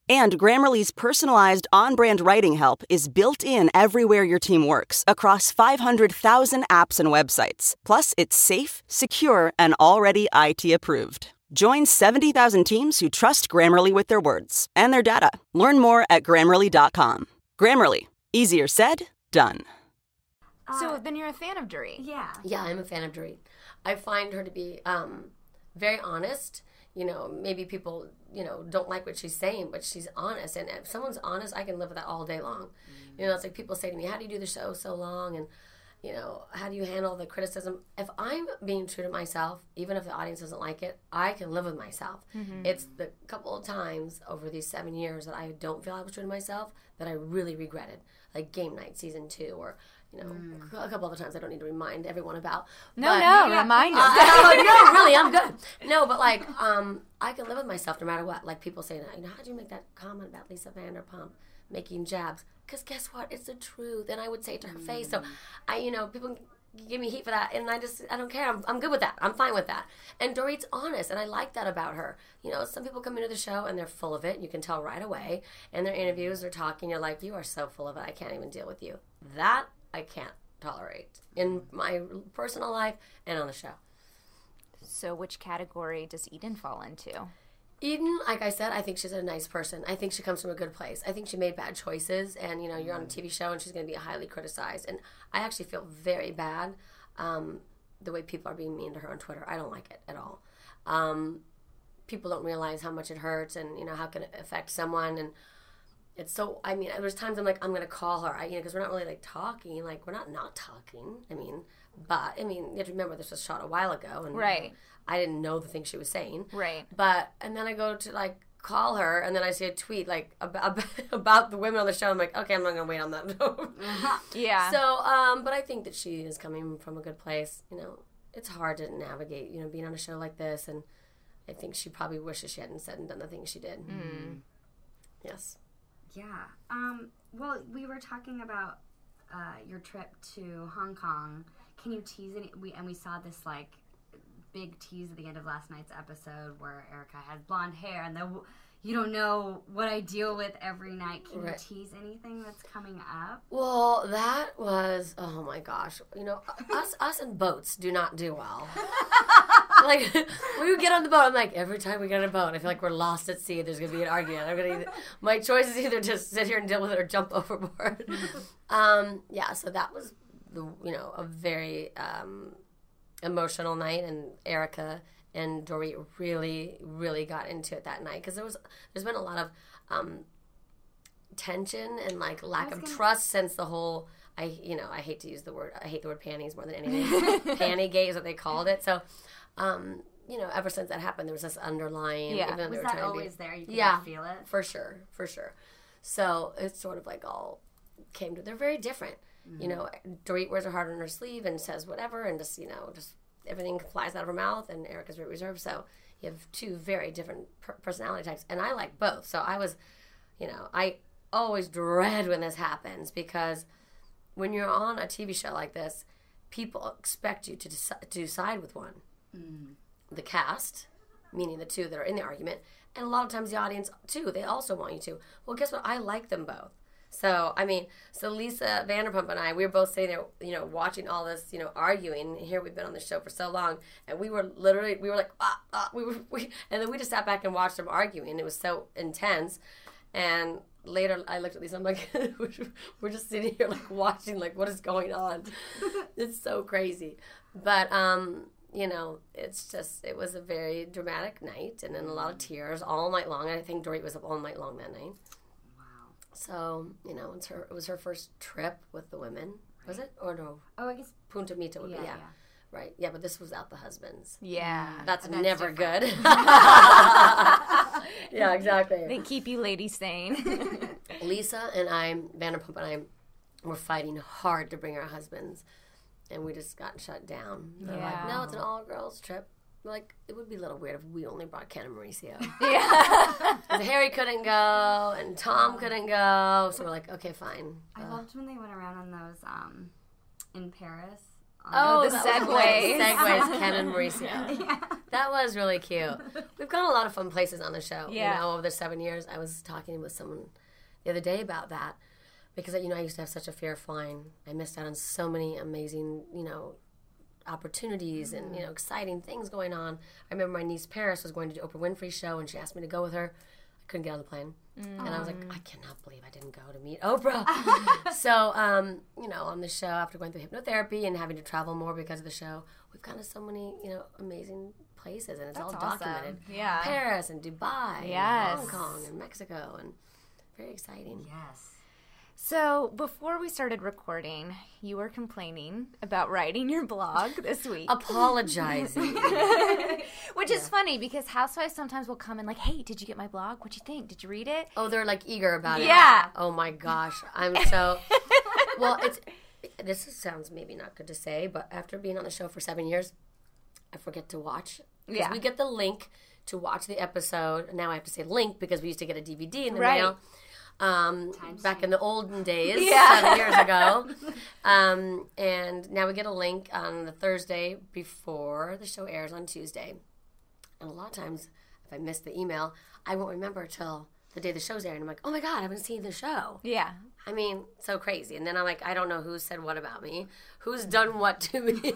And Grammarly's personalized on brand writing help is built in everywhere your team works across 500,000 apps and websites. Plus, it's safe, secure, and already IT approved. Join 70,000 teams who trust Grammarly with their words and their data. Learn more at grammarly.com. Grammarly, easier said, done. so then you're a fan of Dorit. yeah. Yeah, I'm a fan of Dorit. I find her to be um, very honest. You know, maybe people, you know, don't like what she's saying, but she's honest. And if someone's honest, I can live with that all day long. You know, it's like people say to me, How do you do the show so long? And, you know, how do you handle the criticism? If I'm being true to myself, even if the audience doesn't like it, I can live with myself. Mm-hmm. It's the couple of times over these seven years that I don't feel I was true to myself that I really regretted. Like Game Night season two, or, you know, a couple other times I don't need to remind everyone about. No, But- no, remind us. uh, no, really, I'm good. No, but like, um, I can live with myself no matter what. Like people say, you know, how'd you make that comment about Lisa Vanderpump making jabs? Because guess what? It's the truth, and I would say it to her face. So, I, you know, people give me heat for that, and I just, I don't care. I'm, I'm good with that. I'm fine with that. And Dorit's honest, and I like that about her. You know, some people come into the show and they're full of it. You can tell right away. and their interviews, they're talking. You're like, you are so full of it. I can't even deal with you. That I can't tolerate in my personal life and on the show. So which category does Eden fall into? Eden, like I said, I think she's a nice person. I think she comes from a good place. I think she made bad choices, and you know, you're on a TV show, and she's going to be highly criticized. And I actually feel very bad um, the way people are being mean to her on Twitter. I don't like it at all. Um, people don't realize how much it hurts, and you know how it can affect someone. And it's so. I mean, there's times I'm like, I'm going to call her, I, you know, because we're not really like talking. Like we're not not talking. I mean, but I mean, you have to remember this was shot a while ago, and Right. I didn't know the things she was saying. Right. But and then I go to like call her, and then I see a tweet like about about the women on the show. I'm like, okay, I'm not gonna wait on that. Yeah. So, um, but I think that she is coming from a good place. You know, it's hard to navigate. You know, being on a show like this, and I think she probably wishes she hadn't said and done the things she did. Yes. Yeah. Um, well, we were talking about uh, your trip to Hong Kong. Can you tease any? We and we saw this like big tease at the end of last night's episode where Erika has blonde hair, and the you don't know what I deal with every night. Can Right. you tease anything that's coming up? Well, that was oh my gosh. You know, us us and boats do not do well. like we would get on the boat. I'm like every time we get on a boat, I feel like we're lost at sea. There's gonna be an argument. I'm gonna. Either, my choice is either to sit here and deal with it or jump overboard. um, yeah. So that was the you know a very um, emotional night, and Erika and Dorit really really got into it that night because there was there's been a lot of um, tension and like lack of trust since the whole I you know I hate to use the word I hate the word panties more than anything panty gate is what they called it so um you know ever since that happened there was this underlying Yeah. even Was that to be- always there? You could yeah. feel it. for sure. For sure. So it's sort of like all came to they're very different. You know Dorit wears her heart on her sleeve and says whatever and just you know just everything flies out of her mouth and Erika's very reserved so you have two very different per- personality types. And I like both. So I was you know I always dread when this happens because when you're on a TV show like this people expect you to deci- to side with one the cast, meaning the two that are in the argument, and a lot of times the audience too. They also want you to. Well, guess what? I like them both. So I mean, so Lisa Vanderpump and I, we were both sitting there, you know, watching all this, you know, arguing. And Here we've been on the show for so long, and we were literally, we were like, ah, ah, we were, we, and then we just sat back and watched them arguing. It was so intense, and later I looked at Lisa, I'm like, we're just sitting here like watching, like what is going on? it's so crazy, but um, you know, it's just it was a very dramatic night, and then a lot of mm. tears all night long. And I think Dorit was up all night long that night. Wow. So you know, it's her. It was her first trip with the women. Was it or no? Oh, I guess. Punta Mita would Yeah, be yeah. yeah. Right. Yeah, but this was out the husbands. yeah. Mm. That's, That's never different. good. yeah, exactly. They keep you ladies sane. Lisa and I, Vanderpump and I, were fighting hard to bring our husbands, and we just got shut down. They're like, Yeah. no, it's an all girls trip. Like, it would be a little weird if we only brought Ken and Mauricio. yeah. Harry couldn't go, and Tom couldn't go, so we're like, okay, fine. I loved when they went around on those um, in Paris. on Oh, the segways. Segways, Ken and Mauricio. Yeah. That was really cute. We've gone a lot of fun places on the show. Yeah. You know, over the seven years, I was talking with someone the other day about that because you know I used to have such a fear of flying. I missed out on so many amazing, you know, opportunities and you know exciting things going on. I remember my niece Paris was going to do Oprah Winfrey show and she asked me to go with her. I couldn't get on the plane. And I was like, I cannot believe I didn't go to meet Oprah. so, um, you know, on the show, after going through hypnotherapy and having to travel more because of the show, we've gone to so many, you know, amazing places and it's all That's awesome. documented. Yeah. Paris and Dubai Yes. and Hong Kong and Mexico and very exciting. Yes. So before we started recording, you were complaining about writing your blog this week. Apologizing. Which is funny because housewives sometimes will come and like, "Hey, did you get my blog? What'd you think? Did you read it?" oh, they're like eager about it. Yeah. Oh my gosh. I'm so well, it's this sounds maybe not good to say, but after being on the show for seven years, I forget to watch. Because Yeah. we get the link to watch the episode. Now I have to say link because we used to get a DVD in the Right. mail. Um, back in the olden days, Yeah. seven years ago. Um, and now we get a link on the Thursday before the show airs on Tuesday. And a lot of times, if I miss the email, I won't remember till the day the show's airing. I'm like, oh my God, I haven't seen the show. Yeah. I mean, so crazy. And then I'm like, I don't know who said what about me, who's done what to me.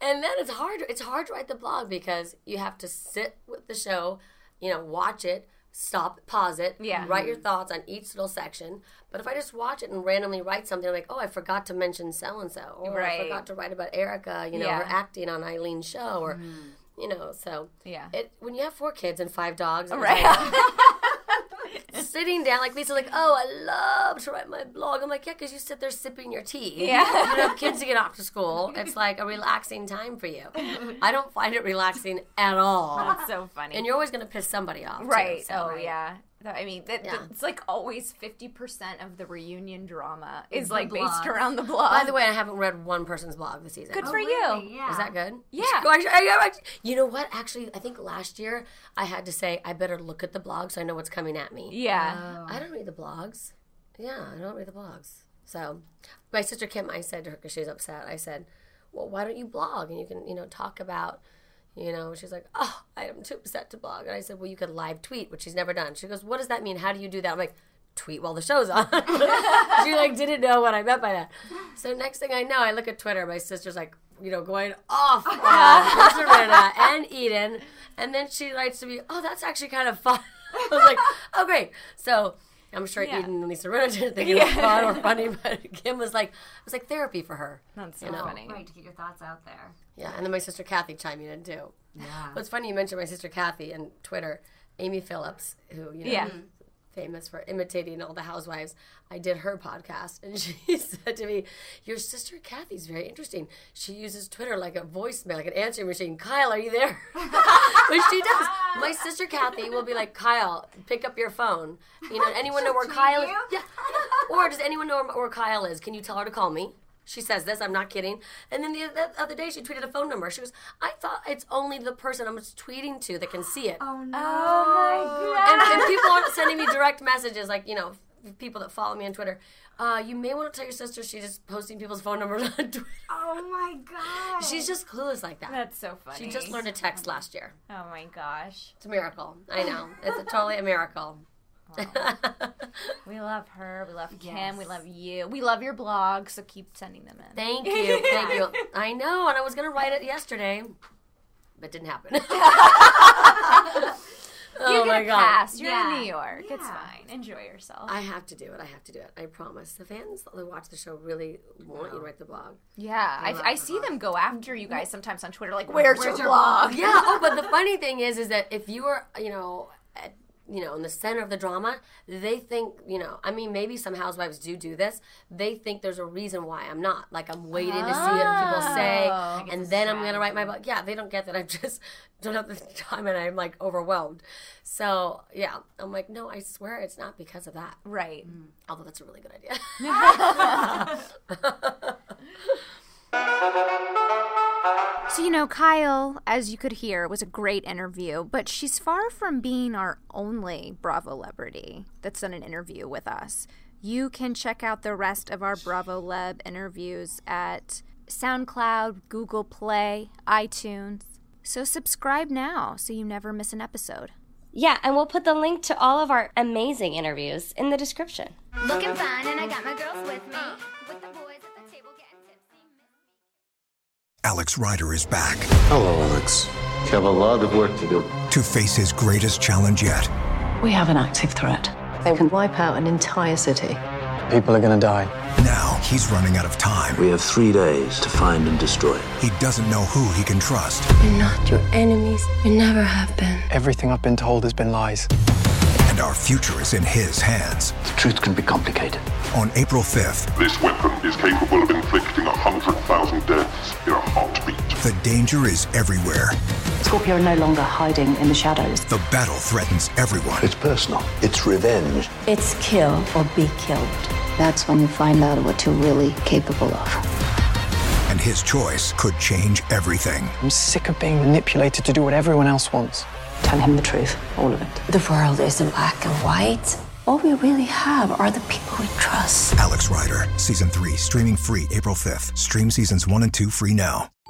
and then it's hard. It's hard to write the blog because you have to sit with the show, you know, watch it, stop, pause it, Yeah. write your mm-hmm. thoughts on each little section. But if I just watch it and randomly write something, I'm like, oh, I forgot to mention so and so, or Right. I forgot to write about Erika, you know, Yeah. her acting on Eileen's show, or mm-hmm. you know, so Yeah. it when you have four kids and five dogs, and Right. sitting down, like Lisa's like, oh, I love to write my blog. I'm like, yeah, because you sit there sipping your tea. Yeah. you don't have kids to get off to school. It's like a relaxing time for you. I don't find it relaxing at all. That's so funny. And you're always going to piss somebody off. too, right. so- oh yeah. That- I mean, that, Yeah. it's like always fifty percent of the reunion drama is the like based around the blog. By the way, I haven't read one person's blog this season. good oh, for Really? you. Yeah. Is that good? Yeah. You know what? Actually, I think last year I had to say I better look at the blog so I know what's coming at me. Yeah. Oh. I don't read the blogs. Yeah, I don't read the blogs. So, my sister Kim, I said to her because she was upset. I said, "Well, why don't you blog and you can, you know, talk about." You know, she's like, "Oh, I am too upset to blog." And I said, "Well, you could live tweet, which she's never done." She goes, "What does that mean? How do you do that?" I'm like, "Tweet while the show's on." she like didn't know what I meant by that. So next thing I know, I look at Twitter. My sister's like, you know, going off Serena and Eden, and then she writes to me, "Oh, that's actually kind of fun." I was like, "Oh, great." So. I'm sure Yeah. Eden and Lisa Rinna didn't think it was fun or funny, but Kim was like, it was like therapy for her. That's so You know. funny. Right, to get your thoughts out there. Yeah, and then my sister Kathy chiming in too. Yeah. Well, it's funny you mentioned my sister Kathy and Twitter. Amy Phillips, who you know, Yeah. Mm-hmm. Famous for imitating all the housewives, I did her podcast, and she said to me, "Your sister Kathy's very interesting. She uses Twitter like a voicemail, like an answering machine. Kyle, are you there?" Which she does. My sister Kathy will be like, "Kyle, pick up your phone. You know, anyone know where Kyle is? Yeah. Or does anyone know where Kyle is? Can you tell her to call me?" She says this, I'm not kidding. And then the, the other day she tweeted a phone number. She goes, I thought it's only the person I'm tweeting to that can see it. Oh no. Oh my And, and people aren't sending me direct messages like, you know, people that follow me on Twitter. Uh, you may want to tell your sister she's just posting people's phone numbers on Twitter. Oh my god. She's just clueless like that. That's so funny. she just learned to text last year. Oh my gosh. It's a miracle. I know. It's a, totally a miracle. We love her. We love Kim. Yes. We love you. We love your blog. So keep sending them in. Thank you. Thank you. I know, and I was going to write it yesterday, but it didn't happen. oh my God. pass. You're Yeah. in New York. It's fine. Enjoy yourself. I have to do it. I have to do it. I promise. The fans that watch the show really want you to write the blog. yeah, I, love I see blog. them go after you guys sometimes on Twitter. Like, where's, your, your blog? Yeah. Oh, but the funny thing is, is that if you are, you know, at, you know, in the center of the drama, they think, you know, I mean, maybe some housewives do do this. They think there's a reason why I'm not. Like I'm waiting to see what people say, Oh. and then I'm gonna write my book. Yeah, they don't get that. I just don't have the time, and I'm like overwhelmed. So yeah, I'm like, no, I swear it's not because of that. Right. Mm. Although that's a really good idea. So, you know, Kyle, as you could hear, was a great interview, but she's far from being our only Bravo celebrity that's done an interview with us. You can check out the rest of our Bravo Leb interviews at SoundCloud, Google Play, iTunes. So, subscribe now so you never miss an episode. Yeah, and we'll put the link to all of our amazing interviews in the description. Looking fine, and I got my girls with me. Alex Rider is back Hello, Alex. You have a lot of work to do. to face his greatest challenge yet. We have an active threat. They can wipe out an entire city. People are gonna die. Now he's running out of time. We have three days to find and destroy. He doesn't know who he can trust. We're not your enemies. We never have been. Everything I've been told has been lies. And our future is in his hands. The truth can be complicated. On April 5th, This weapon is capable of inflicting 100,000 deaths in a heartbeat. the danger is everywhere. Scorpia are no longer hiding in the shadows. The battle threatens everyone. It's personal. It's revenge. It's kill or be killed. That's when you find out what you're really capable of. And his choice could change everything. I'm sick of being manipulated to do what everyone else wants. Tell him the truth, all of it. The world isn't black and white. All we really have are the people we trust. Alex Rider, Season 3, streaming free April 5th. Stream Seasons 1 and 2 free now.